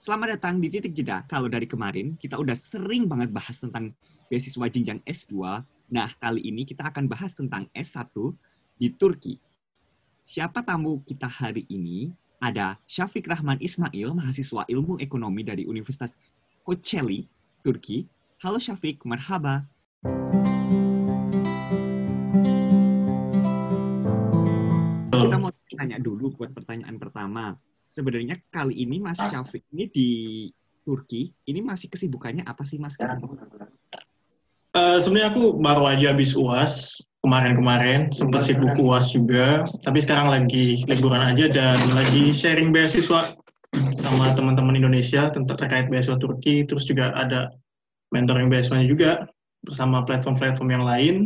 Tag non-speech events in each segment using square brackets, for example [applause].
Selamat datang di Titik Jeda. Kalau dari kemarin, kita udah sering banget bahas tentang beasiswa jenjang S2. Nah, kali ini kita akan bahas tentang S1 di Turki. Siapa tamu kita hari ini? Ada Syafiq Rahman Ismail, mahasiswa ilmu ekonomi dari Universitas Kocaeli, Turki. Halo Syafiq, marhaba. Kita mau tanya dulu buat pertanyaan pertama sebenarnya kali ini Mas Syafiq ini di Turki, ini masih kesibukannya apa sih Mas? Uh, sebenarnya aku baru aja habis UAS kemarin-kemarin, sempat sibuk UAS juga, tapi sekarang lagi liburan aja dan lagi sharing beasiswa sama teman-teman Indonesia tentang terkait beasiswa Turki, terus juga ada mentoring beasiswanya juga bersama platform-platform yang lain.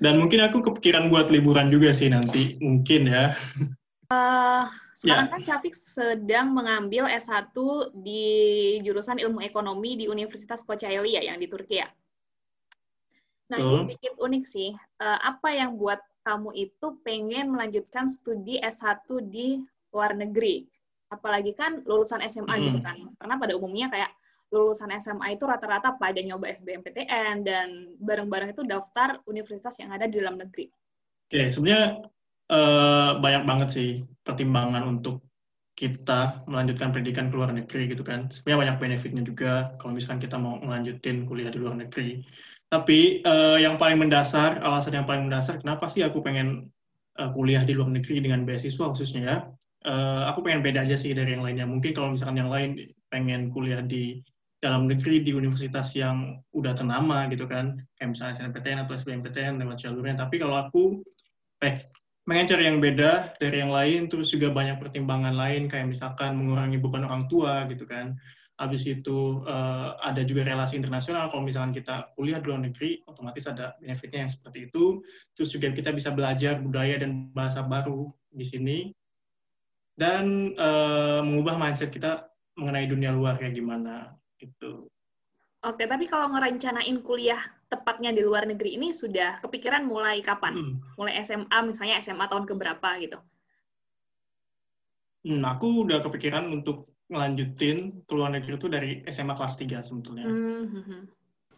Dan mungkin aku kepikiran buat liburan juga sih nanti, mungkin ya. Uh, sekarang yeah. kan Syafiq sedang mengambil S1 di jurusan ilmu ekonomi di Universitas Kocaeli ya, yang di Turki ya. Nah, ini sedikit unik sih. Uh, apa yang buat kamu itu pengen melanjutkan studi S1 di luar negeri? Apalagi kan lulusan SMA hmm. gitu kan. Karena pada umumnya kayak lulusan SMA itu rata-rata pada nyoba SBMPTN dan bareng-bareng itu daftar universitas yang ada di dalam negeri. Oke, okay, sebenarnya uh, banyak banget sih pertimbangan untuk kita melanjutkan pendidikan ke luar negeri gitu kan. Sebenarnya banyak benefitnya juga kalau misalkan kita mau melanjutin kuliah di luar negeri. Tapi uh, yang paling mendasar, alasan yang paling mendasar kenapa sih aku pengen uh, kuliah di luar negeri dengan beasiswa khususnya ya. Uh, aku pengen beda aja sih dari yang lainnya. Mungkin kalau misalkan yang lain pengen kuliah di dalam negeri di universitas yang udah ternama gitu kan, kayak misalnya SNMPTN atau SBMPTN lewat jalurnya. Tapi kalau aku pengen cari yang beda dari yang lain, terus juga banyak pertimbangan lain, kayak misalkan mengurangi beban orang tua gitu kan. Habis itu uh, ada juga relasi internasional, kalau misalkan kita kuliah di luar negeri, otomatis ada benefitnya yang seperti itu. Terus juga kita bisa belajar budaya dan bahasa baru di sini. Dan uh, mengubah mindset kita mengenai dunia luar kayak gimana gitu. Oke, tapi kalau ngerencanain kuliah tepatnya di luar negeri ini sudah kepikiran mulai kapan? Hmm. Mulai SMA misalnya SMA tahun keberapa gitu? Hmm, aku udah kepikiran untuk ngelanjutin ke luar negeri itu dari SMA kelas 3 sebetulnya. Hmm. hmm, hmm.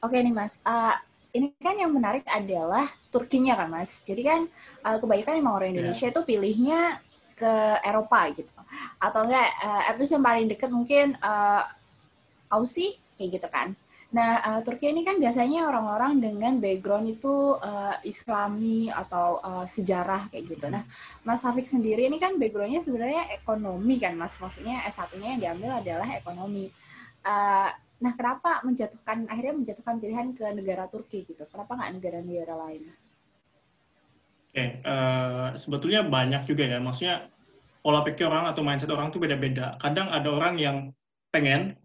Oke nih Mas, uh, ini kan yang menarik adalah Turkinya kan Mas. Jadi kan uh, kebanyakan emang orang Indonesia yeah. itu pilihnya ke Eropa gitu. Atau enggak, uh, at least yang paling deket mungkin uh, Aussie kayak gitu kan. Nah, uh, Turki ini kan biasanya orang-orang dengan background itu uh, Islami atau uh, sejarah kayak gitu. Nah, Mas Hafik sendiri ini kan backgroundnya sebenarnya ekonomi kan, Mas. Maksudnya S1-nya yang diambil adalah ekonomi. Uh, nah, kenapa menjatuhkan akhirnya menjatuhkan pilihan ke negara Turki gitu? Kenapa nggak negara-negara lain? Oke, okay, uh, sebetulnya banyak juga ya. Maksudnya pola pikir orang atau mindset orang tuh beda-beda. Kadang ada orang yang pengen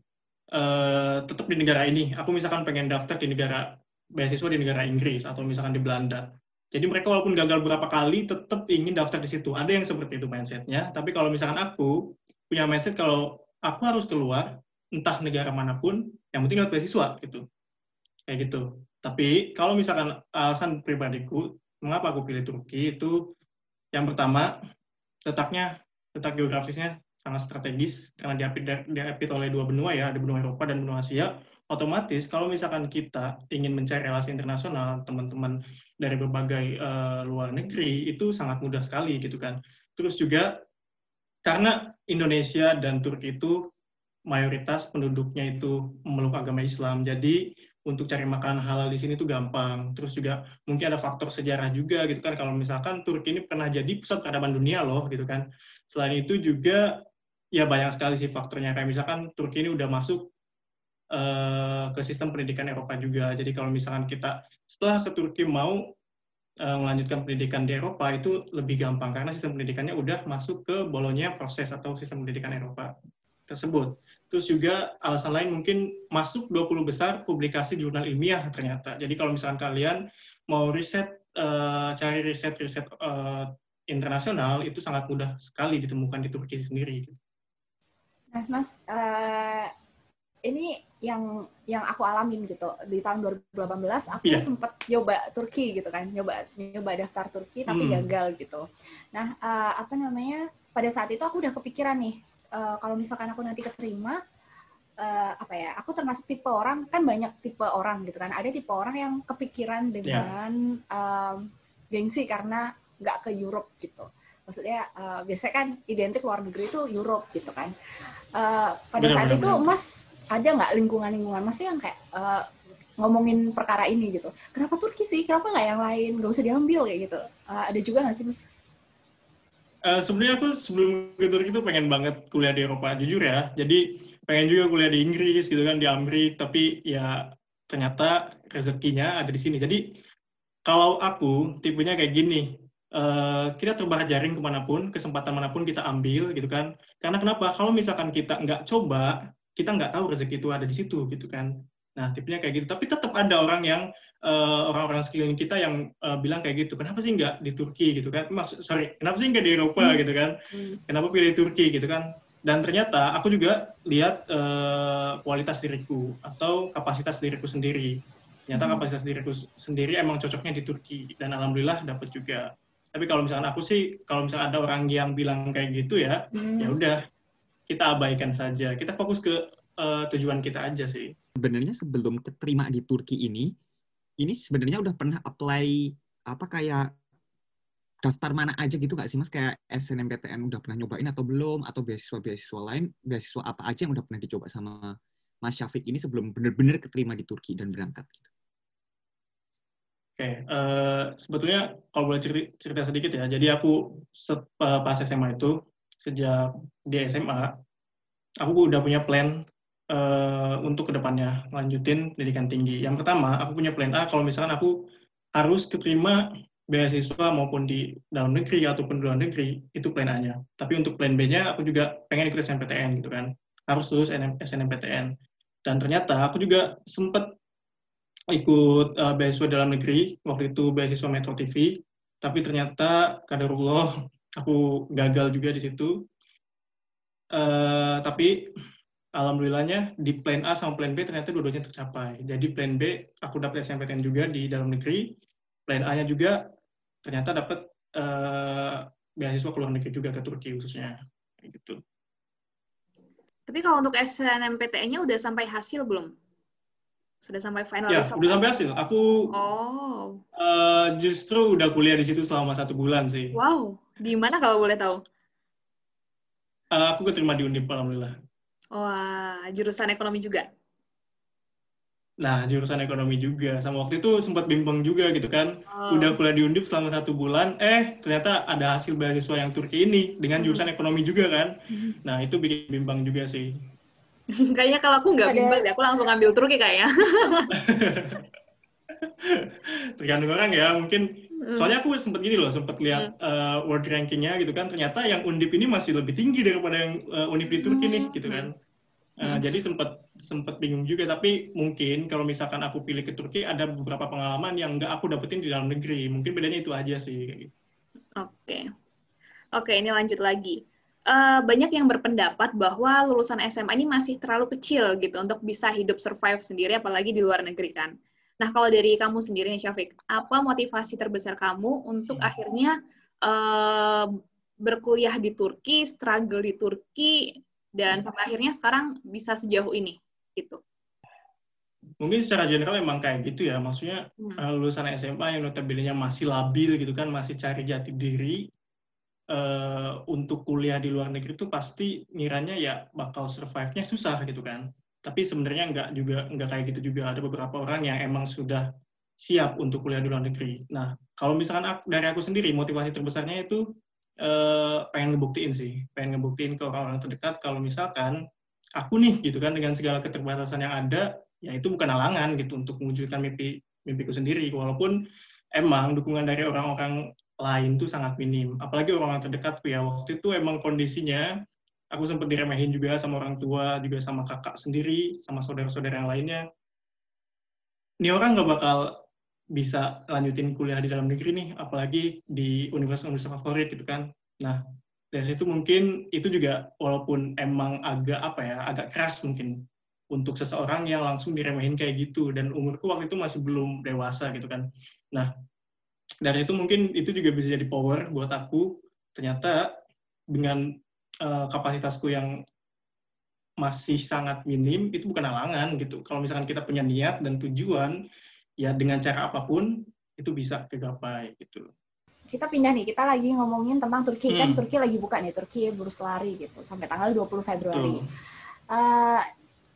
uh, tetap di negara ini. Aku misalkan pengen daftar di negara beasiswa di negara Inggris atau misalkan di Belanda. Jadi mereka walaupun gagal berapa kali tetap ingin daftar di situ. Ada yang seperti itu mindsetnya. Tapi kalau misalkan aku punya mindset kalau aku harus keluar entah negara mana pun, yang penting lewat beasiswa gitu. Kayak gitu. Tapi kalau misalkan alasan pribadiku mengapa aku pilih Turki itu yang pertama letaknya letak geografisnya sangat strategis karena diapit, oleh dua benua ya, ada benua Eropa dan benua Asia. Otomatis kalau misalkan kita ingin mencari relasi internasional, teman-teman dari berbagai uh, luar negeri itu sangat mudah sekali gitu kan. Terus juga karena Indonesia dan Turki itu mayoritas penduduknya itu memeluk agama Islam, jadi untuk cari makanan halal di sini itu gampang. Terus juga mungkin ada faktor sejarah juga gitu kan. Kalau misalkan Turki ini pernah jadi pusat peradaban dunia loh gitu kan. Selain itu juga ya banyak sekali sih faktornya. Kayak misalkan Turki ini udah masuk uh, ke sistem pendidikan Eropa juga. Jadi kalau misalkan kita setelah ke Turki mau uh, melanjutkan pendidikan di Eropa itu lebih gampang karena sistem pendidikannya udah masuk ke bolonya proses atau sistem pendidikan Eropa tersebut. Terus juga alasan lain mungkin masuk 20 besar publikasi jurnal ilmiah ternyata. Jadi kalau misalkan kalian mau riset, uh, cari riset-riset uh, internasional itu sangat mudah sekali ditemukan di Turki sendiri. Nah, Mas, uh, ini yang yang aku alamin gitu di tahun 2018 aku yeah. sempat nyoba Turki gitu kan nyoba nyoba daftar Turki tapi hmm. gagal gitu nah uh, apa namanya pada saat itu aku udah kepikiran nih uh, kalau misalkan aku nanti keterima uh, apa ya aku termasuk tipe orang kan banyak tipe orang gitu kan ada tipe orang yang kepikiran ya. dengan yeah. um, gengsi karena nggak ke Europe gitu maksudnya uh, biasanya kan identik luar negeri itu Europe gitu kan uh, pada benar, saat benar, itu benar. mas ada nggak lingkungan-lingkungan? Mas yang kayak uh, ngomongin perkara ini gitu. Kenapa Turki sih? Kenapa nggak yang lain? Nggak usah diambil kayak gitu. Uh, ada juga nggak sih mas? Uh, sebenarnya aku sebelum ke Turki itu pengen banget kuliah di Eropa jujur ya. Jadi pengen juga kuliah di Inggris gitu kan di Amerika tapi ya ternyata rezekinya ada di sini. Jadi kalau aku tipenya kayak gini uh, kita terbawa jaring ke mana pun kesempatan mana pun kita ambil gitu kan. Karena kenapa? Kalau misalkan kita nggak coba kita nggak tahu rezeki itu ada di situ gitu kan. Nah tipenya kayak gitu. Tapi tetap ada orang yang uh, orang-orang sekeliling kita yang uh, bilang kayak gitu kenapa sih nggak di Turki? gitu kan. Maksud sorry kenapa sih nggak di Eropa? Hmm. gitu kan. Hmm. kenapa pilih Turki? gitu kan. Dan ternyata aku juga lihat uh, kualitas diriku atau kapasitas diriku sendiri. Ternyata hmm. kapasitas diriku sendiri emang cocoknya di Turki. Dan alhamdulillah dapat juga. Tapi kalau misalkan aku sih, kalau misalkan ada orang yang bilang kayak gitu ya, hmm. ya udah kita abaikan saja. Kita fokus ke uh, tujuan kita aja sih. Sebenarnya sebelum keterima di Turki ini, ini sebenarnya udah pernah apply apa kayak daftar mana aja gitu nggak sih mas kayak SNMPTN udah pernah nyobain atau belum atau beasiswa-beasiswa lain beasiswa apa aja yang udah pernah dicoba sama Mas Syafiq ini sebelum benar-benar keterima di Turki dan berangkat gitu. Oke, okay, uh, eh, sebetulnya kalau boleh cerita, cerita sedikit ya. Jadi aku set, uh, pas SMA itu sejak di SMA, aku udah punya plan uh, untuk ke depannya lanjutin pendidikan tinggi. Yang pertama, aku punya plan A kalau misalkan aku harus keterima beasiswa maupun di dalam negeri ataupun di luar negeri itu plan A-nya. Tapi untuk plan B-nya aku juga pengen ikut SNMPTN gitu kan. Harus lulus SNMPTN. Dan ternyata aku juga sempat ikut uh, beasiswa dalam negeri, waktu itu beasiswa Metro TV, tapi ternyata kaderullah aku gagal juga di situ. Uh, tapi alhamdulillahnya di plan A sama plan B ternyata dua-duanya tercapai. Jadi plan B aku dapat SNMPTN juga di dalam negeri, plan A-nya juga ternyata dapat uh, beasiswa ke luar negeri juga ke Turki khususnya gitu. Tapi kalau untuk SNMPTN-nya udah sampai hasil belum? Sudah sampai final Ya, udah sampai hasil. Aku oh. uh, justru udah kuliah di situ selama satu bulan sih. Wow, di mana kalau boleh tahu? Uh, aku keterima di Undip, alhamdulillah. Wah, jurusan ekonomi juga? Nah, jurusan ekonomi juga. Sama waktu itu sempat bimbang juga gitu kan. Oh. Udah kuliah di Undip selama satu bulan, eh ternyata ada hasil beasiswa yang Turki ini dengan hmm. jurusan ekonomi juga kan. Hmm. Nah, itu bikin bimbang juga sih. [laughs] kayaknya kalau aku nggak bimbang deh, aku langsung ambil Turki kayaknya. [laughs] Tergantung orang ya, mungkin hmm. soalnya aku sempat gini loh, sempat lihat hmm. uh, world rankingnya gitu kan. Ternyata yang Undip ini masih lebih tinggi daripada yang uh, Univ di Turki hmm. nih gitu kan. Uh, hmm. Jadi sempat sempat bingung juga. Tapi mungkin kalau misalkan aku pilih ke Turki ada beberapa pengalaman yang nggak aku dapetin di dalam negeri. Mungkin bedanya itu aja sih. Oke, okay. oke okay, ini lanjut lagi. Uh, banyak yang berpendapat bahwa lulusan SMA ini masih terlalu kecil gitu untuk bisa hidup survive sendiri, apalagi di luar negeri kan. Nah kalau dari kamu sendiri nih Syafiq, apa motivasi terbesar kamu untuk hmm. akhirnya uh, berkuliah di Turki, struggle di Turki, dan sampai akhirnya sekarang bisa sejauh ini gitu mungkin secara general emang kayak gitu ya maksudnya hmm. Eh, lulusan SMA yang notabene masih labil gitu kan masih cari jati diri uh, untuk kuliah di luar negeri itu pasti ngiranya ya bakal survive-nya susah gitu kan. Tapi sebenarnya nggak juga nggak kayak gitu juga. Ada beberapa orang yang emang sudah siap untuk kuliah di luar negeri. Nah kalau misalkan aku, dari aku sendiri motivasi terbesarnya itu uh, pengen ngebuktiin sih, pengen ngebuktiin ke orang-orang terdekat kalau misalkan aku nih gitu kan dengan segala keterbatasan yang ada, ya itu bukan halangan gitu untuk mewujudkan mimpi mimpiku sendiri. Walaupun emang dukungan dari orang-orang lain tuh sangat minim apalagi orang-orang terdekatku ya waktu itu emang kondisinya aku sempat diremehin juga sama orang tua juga sama kakak sendiri sama saudara-saudara yang lainnya ini orang nggak bakal bisa lanjutin kuliah di dalam negeri nih, apalagi di universitas-universitas favorit gitu kan. Nah, dari situ mungkin itu juga walaupun emang agak apa ya, agak keras mungkin untuk seseorang yang langsung diremehin kayak gitu dan umurku waktu itu masih belum dewasa gitu kan. Nah, dari itu mungkin itu juga bisa jadi power buat aku. Ternyata dengan uh, kapasitasku yang masih sangat minim, itu bukan halangan gitu. Kalau misalkan kita punya niat dan tujuan, ya dengan cara apa pun itu bisa kegapai gitu. Kita pindah nih, kita lagi ngomongin tentang Turki kan hmm. kan Turki lagi buka nih, Turki burus lari gitu sampai tanggal 20 Februari. Uh,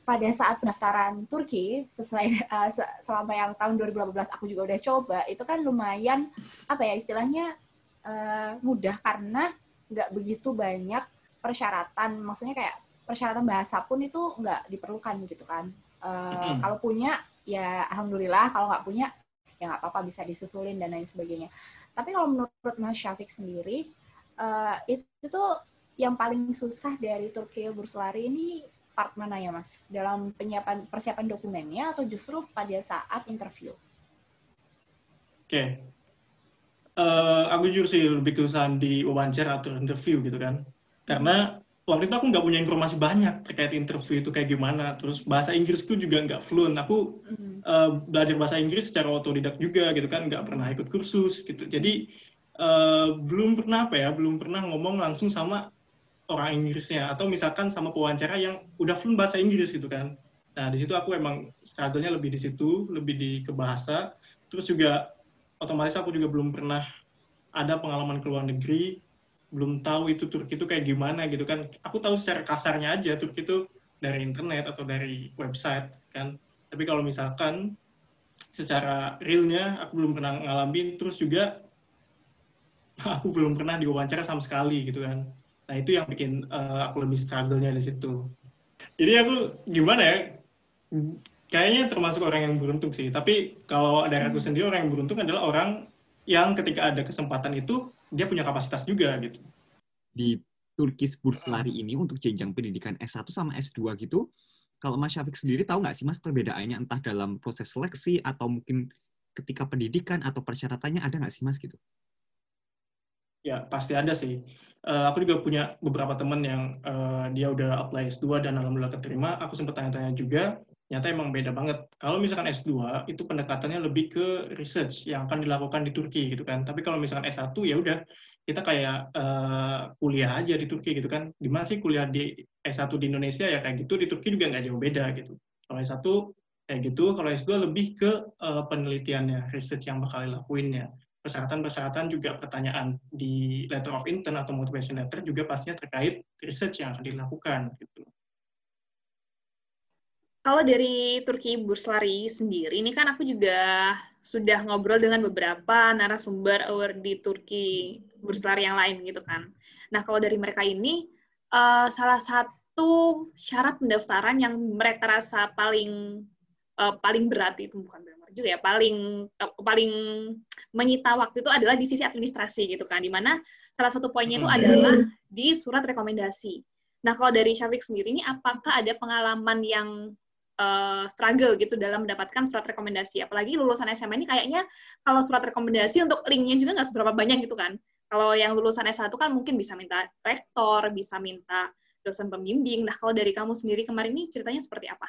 pada saat pendaftaran Turki sesuai [laughs] uh, selama yang tahun 2018 aku juga udah coba itu kan lumayan apa ya istilahnya uh, mudah karena nggak begitu banyak persyaratan maksudnya kayak persyaratan bahasa pun itu nggak diperlukan gitu kan. Uh, kalau punya ya alhamdulillah kalau nggak punya ya nggak apa-apa bisa disusulin dan lain sebagainya. Tapi kalau menurut Mas Syafiq sendiri uh, itu, itu yang paling susah dari Turki Burslari ini part mana ya Mas? Dalam penyiapan persiapan dokumennya atau justru pada saat interview? Oke. Okay. Uh, eh, aku jujur sih lebih kesusahan di wawancara atau interview gitu kan. Karena waktu itu aku nggak punya informasi banyak terkait interview itu kayak gimana. Terus bahasa Inggrisku juga nggak fluent. Aku uh, belajar bahasa Inggris secara otodidak juga gitu kan, nggak pernah ikut kursus gitu. Jadi uh, belum pernah apa ya, belum pernah ngomong langsung sama orang Inggrisnya atau misalkan sama pewawancara yang udah fluent bahasa Inggris gitu kan. Nah, di situ aku emang struggle-nya lebih di situ, lebih di kebahasa. Terus juga otomatis aku juga belum pernah ada pengalaman ke luar negeri, belum tahu itu Turki itu kayak gimana gitu kan. Aku tahu secara kasarnya aja Turki itu dari internet atau dari website kan. Tapi kalau misalkan secara realnya aku belum pernah ngalamin, terus juga [laughs] aku belum pernah diwawancara sama sekali gitu kan. Nah itu yang bikin uh, aku lebih struggle-nya di situ. Jadi aku gimana ya? Kayaknya termasuk orang yang beruntung sih. Tapi kalau dari aku sendiri orang yang beruntung adalah orang yang ketika ada kesempatan itu dia punya kapasitas juga gitu. Di Turkish Lari ini untuk jenjang pendidikan S1 sama S2 gitu, kalau Mas Syafiq sendiri tahu nggak sih Mas perbedaannya entah dalam proses seleksi atau mungkin ketika pendidikan atau persyaratannya ada nggak sih Mas gitu? Ya, pasti ada sih. Uh, aku juga punya beberapa teman yang uh, dia udah apply S2 dan alhamdulillah keterima. Aku sempat tanya-tanya juga, nyata emang beda banget. Kalau misalkan S2, itu pendekatannya lebih ke research yang akan dilakukan di Turki gitu kan. Tapi kalau misalkan S1, ya udah kita kayak uh, kuliah aja di Turki gitu kan. Gimana sih kuliah di S1 di Indonesia ya kayak gitu, di Turki juga nggak jauh beda gitu. Kalau S1 kayak gitu, kalau S2 lebih ke uh, penelitiannya, research yang bakal dilakuinnya persyaratan-persyaratan juga pertanyaan di letter of intent atau motivation letter juga pastinya terkait research yang akan dilakukan gitu. Kalau dari Turki Burslari sendiri, ini kan aku juga sudah ngobrol dengan beberapa narasumber award di Turki Burslari yang lain gitu kan. Nah kalau dari mereka ini, uh, salah satu syarat pendaftaran yang mereka rasa paling uh, paling berat itu bukan juga ya paling uh, paling menyita waktu itu adalah di sisi administrasi gitu kan di mana salah satu poinnya itu adalah di surat rekomendasi. Nah kalau dari Syafiq sendiri ini apakah ada pengalaman yang uh, struggle gitu dalam mendapatkan surat rekomendasi? Apalagi lulusan SMA ini kayaknya kalau surat rekomendasi untuk linknya juga nggak seberapa banyak gitu kan. Kalau yang lulusan S1 kan mungkin bisa minta rektor bisa minta dosen pembimbing. Nah kalau dari kamu sendiri kemarin ini ceritanya seperti apa?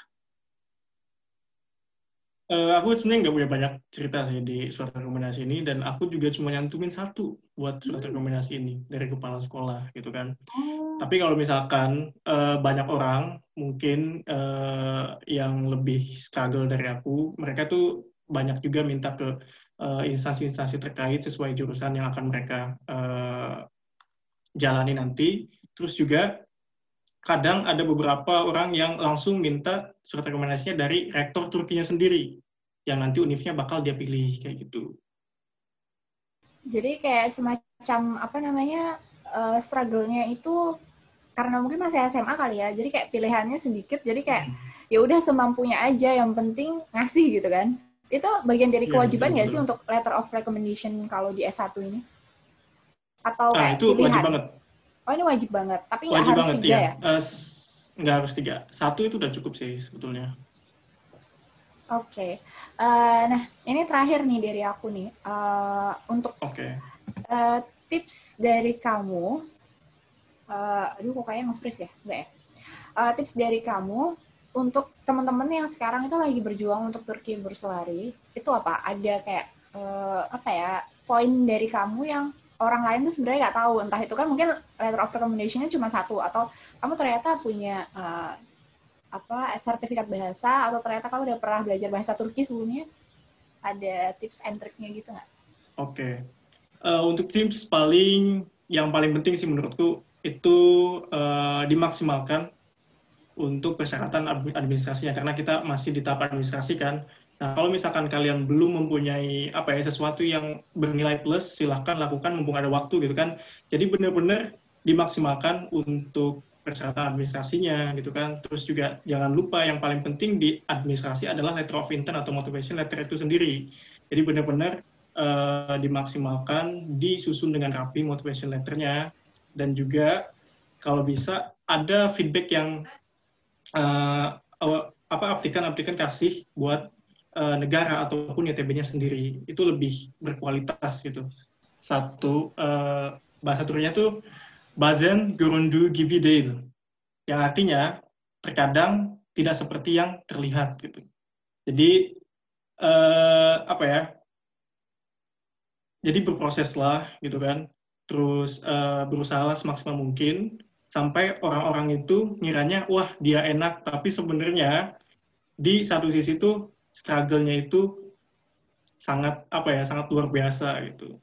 Uh, aku sebenarnya nggak punya banyak cerita sih di surat rekomendasi ini dan aku juga cuma nyantumin satu buat surat hmm. rekomendasi ini dari kepala sekolah gitu kan. Oh. Tapi kalau misalkan uh, banyak orang mungkin uh, yang lebih struggle dari aku, mereka tuh banyak juga minta ke instansi-instansi uh, terkait sesuai jurusan yang akan mereka uh, jalani nanti. Terus juga kadang ada beberapa orang yang langsung minta surat rekomendasinya dari rektor Turkinya sendiri yang nanti univnya bakal dia pilih kayak gitu. Jadi kayak semacam apa namanya uh, struggle-nya itu karena mungkin masih SMA kali ya. Jadi kayak pilihannya sedikit. Jadi kayak hmm. ya udah semampunya aja. Yang penting ngasih gitu kan. Itu bagian dari iya, kewajiban nggak ya, sih untuk letter of recommendation kalau di S1 ini? Atau ah, kayak itu pilihan? wajib banget Oh ini wajib banget, tapi nggak harus banget, tiga iya. ya? Uh, nggak harus tiga, satu itu udah cukup sih sebetulnya. Oke, okay. uh, nah ini terakhir nih dari aku nih uh, untuk okay. uh, tips dari kamu. Uh, aduh kok kayaknya nge-freeze ya, enggak ya? Uh, tips dari kamu untuk teman-teman yang sekarang itu lagi berjuang untuk Turki berselari, itu apa? Ada kayak uh, apa ya? Poin dari kamu yang orang lain tuh sebenarnya nggak tahu entah itu kan mungkin letter of recommendation-nya cuma satu atau kamu ternyata punya uh, apa sertifikat bahasa atau ternyata kamu udah pernah belajar bahasa Turki sebelumnya? Ada tips and triknya gitu nggak? Oke. Okay. Uh, eh, untuk tips paling yang paling penting sih menurutku itu uh, dimaksimalkan untuk persyaratan administrasinya karena kita masih di tahap administrasi kan. Nah, kalau misalkan kalian belum mempunyai apa ya sesuatu yang bernilai plus, silahkan lakukan mumpung ada waktu gitu kan. Jadi benar-benar dimaksimalkan untuk persyaratan administrasinya gitu kan. Terus juga jangan lupa yang paling penting di administrasi adalah letter of intent atau motivation letter itu sendiri. Jadi benar-benar uh, dimaksimalkan, disusun dengan rapi motivation letternya dan juga kalau bisa ada feedback yang uh, apa aplikan-aplikan kasih buat uh, negara ataupun YTB-nya sendiri itu lebih berkualitas gitu. Satu uh, bahasa Turkinya tuh bazen göründüğü gibi değil. Yang artinya terkadang tidak seperti yang terlihat gitu. Jadi uh, apa ya? Jadi berproseslah gitu kan. Terus berusahalah semaksimal mungkin sampai orang-orang itu ngiranya wah dia enak tapi sebenarnya di satu sisi itu struggle-nya itu sangat apa ya sangat luar biasa gitu.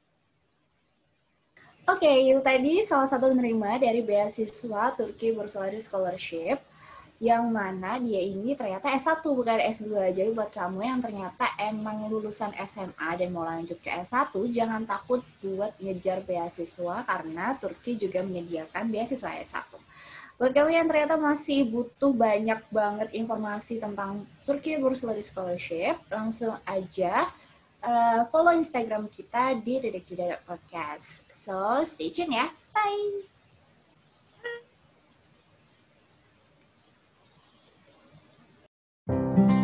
Oke, okay, itu tadi salah satu penerima dari beasiswa Turki Bursalari Scholarship yang mana dia ini ternyata S1 bukan S2. Jadi buat kamu yang ternyata emang lulusan SMA dan mau lanjut ke S1, jangan takut buat ngejar beasiswa karena Turki juga menyediakan beasiswa S1. Buat kamu yang ternyata masih butuh banyak banget informasi tentang Turki Bursary Scholarship, langsung aja uh, follow Instagram kita di titik jeda podcast. So, stay tune ya. Bye! Bye.